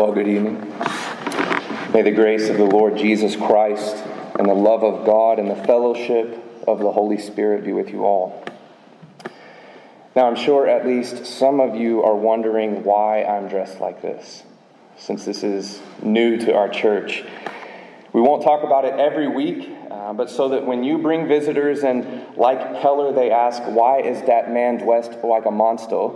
Well, good evening. May the grace of the Lord Jesus Christ and the love of God and the fellowship of the Holy Spirit be with you all. Now, I'm sure at least some of you are wondering why I'm dressed like this, since this is new to our church. We won't talk about it every week, uh, but so that when you bring visitors and, like Keller, they ask, Why is that man dressed like a monster?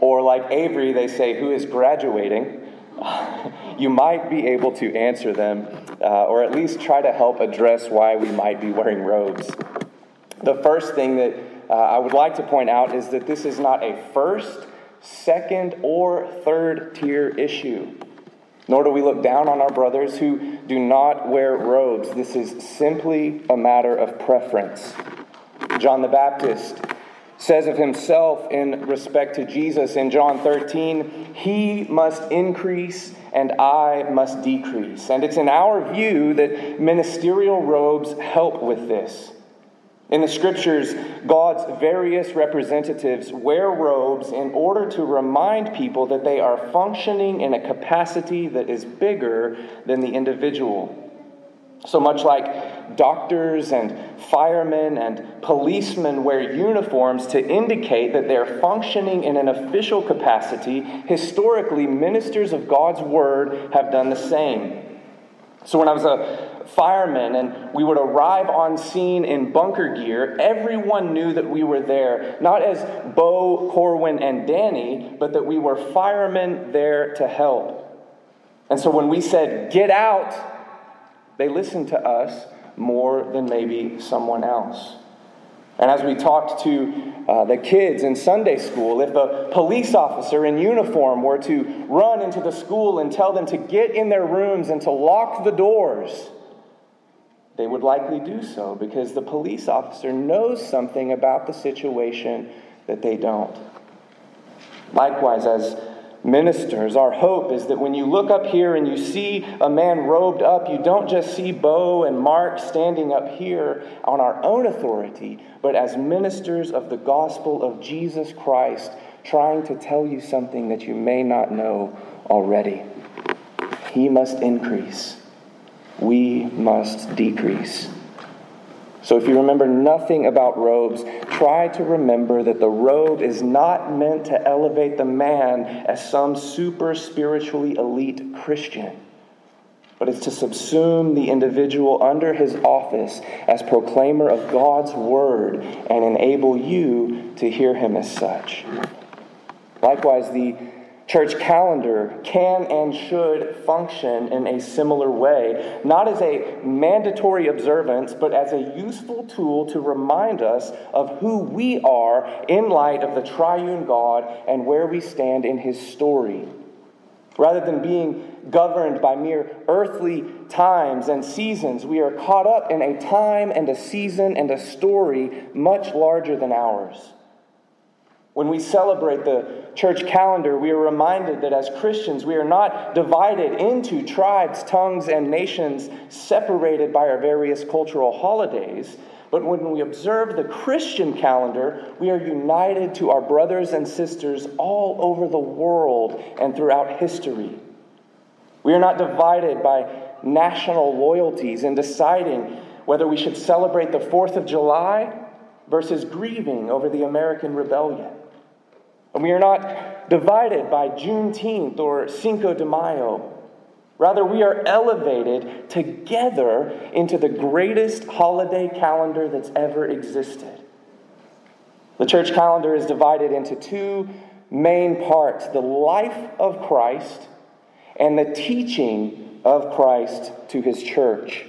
Or like Avery, they say, Who is graduating? you might be able to answer them, uh, or at least try to help address why we might be wearing robes. The first thing that uh, I would like to point out is that this is not a first, second, or third tier issue. Nor do we look down on our brothers who do not wear robes. This is simply a matter of preference. John the Baptist says of himself in respect to Jesus in John 13, He must increase and I must decrease. And it's in our view that ministerial robes help with this. In the scriptures, God's various representatives wear robes in order to remind people that they are functioning in a capacity that is bigger than the individual. So much like doctors and firemen and policemen wear uniforms to indicate that they're functioning in an official capacity, historically, ministers of God's word have done the same. So when I was a fireman and we would arrive on scene in bunker gear, everyone knew that we were there, not as Bo, Corwin, and Danny, but that we were firemen there to help. And so when we said, get out, they listen to us more than maybe someone else. And as we talked to uh, the kids in Sunday school, if a police officer in uniform were to run into the school and tell them to get in their rooms and to lock the doors, they would likely do so because the police officer knows something about the situation that they don't. Likewise, as ministers, our hope is that when you look up here and you see a man robed up, you don't just see Bo and Mark standing up here on our own authority, but as ministers of the gospel of Jesus Christ, trying to tell you something that you may not know already. He must increase we must decrease. So, if you remember nothing about robes, try to remember that the robe is not meant to elevate the man as some super spiritually elite Christian, but it's to subsume the individual under his office as proclaimer of God's word and enable you to hear him as such. Likewise, the Church calendar can and should function in a similar way, not as a mandatory observance, but as a useful tool to remind us of who we are in light of the triune God and where we stand in his story. Rather than being governed by mere earthly times and seasons, we are caught up in a time and a season and a story much larger than ours. When we celebrate the church calendar, we are reminded that as Christians, we are not divided into tribes, tongues, and nations separated by our various cultural holidays. But when we observe the Christian calendar, we are united to our brothers and sisters all over the world and throughout history. We are not divided by national loyalties in deciding whether we should celebrate the 4th of July versus grieving over the American rebellion. And we are not divided by Juneteenth or Cinco de Mayo. Rather, we are elevated together into the greatest holiday calendar that's ever existed. The church calendar is divided into two main parts the life of Christ and the teaching of Christ to his church.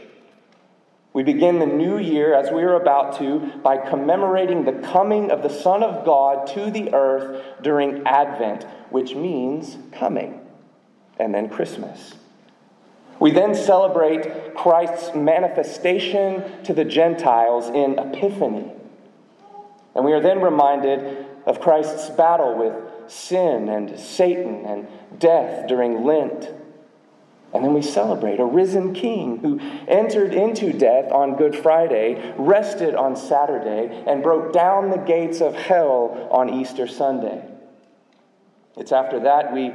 We begin the new year, as we are about to, by commemorating the coming of the Son of God to the earth during Advent, which means coming, and then Christmas. We then celebrate Christ's manifestation to the Gentiles in Epiphany. And we are then reminded of Christ's battle with sin and Satan and death during Lent. And then we celebrate a risen king who entered into death on Good Friday, rested on Saturday, and broke down the gates of hell on Easter Sunday. It's after that we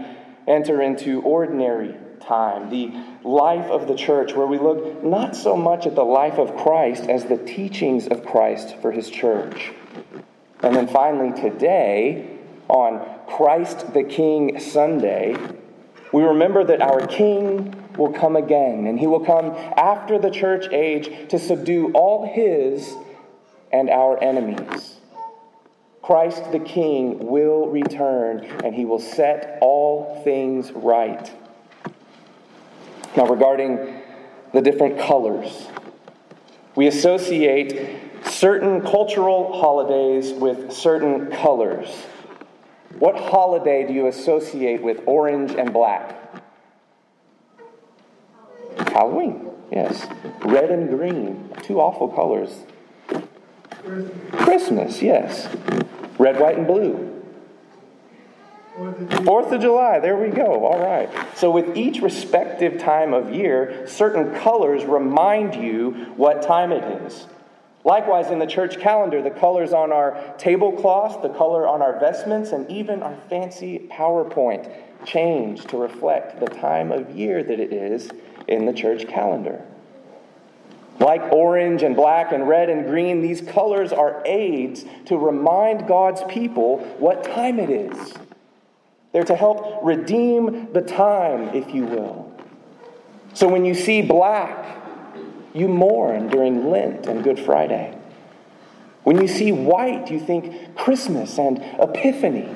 enter into ordinary time, the life of the church, where we look not so much at the life of Christ as the teachings of Christ for his church. And then finally, today, on Christ the King Sunday, we remember that our King will come again, and he will come after the church age to subdue all his and our enemies. Christ the King will return, and he will set all things right. Now, regarding the different colors, we associate certain cultural holidays with certain colors. What holiday do you associate with orange and black? Halloween, yes. Red and green, two awful colors. Christmas, yes. Red, white, and blue. Fourth of July, there we go. All right. So, with each respective time of year, certain colors remind you what time it is. Likewise, in the church calendar, the colors on our tablecloths, the color on our vestments, and even our fancy PowerPoint change to reflect the time of year that it is in the church calendar. Like orange and black and red and green, these colors are aids to remind God's people what time it is. They're to help redeem the time, if you will. So when you see black, you mourn during Lent and Good Friday. When you see white, you think Christmas and Epiphany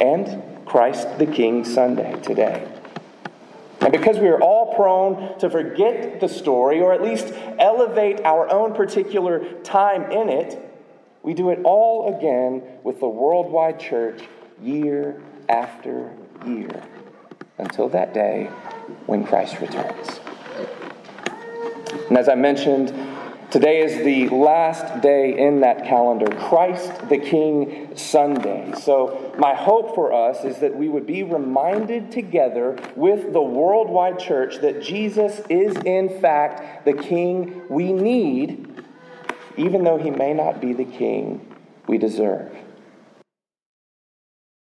and Christ the King Sunday today. And because we are all prone to forget the story, or at least elevate our own particular time in it, we do it all again with the worldwide church year after year until that day when Christ returns. And as I mentioned, today is the last day in that calendar, Christ the King Sunday. So, my hope for us is that we would be reminded together with the worldwide church that Jesus is, in fact, the King we need, even though he may not be the King we deserve.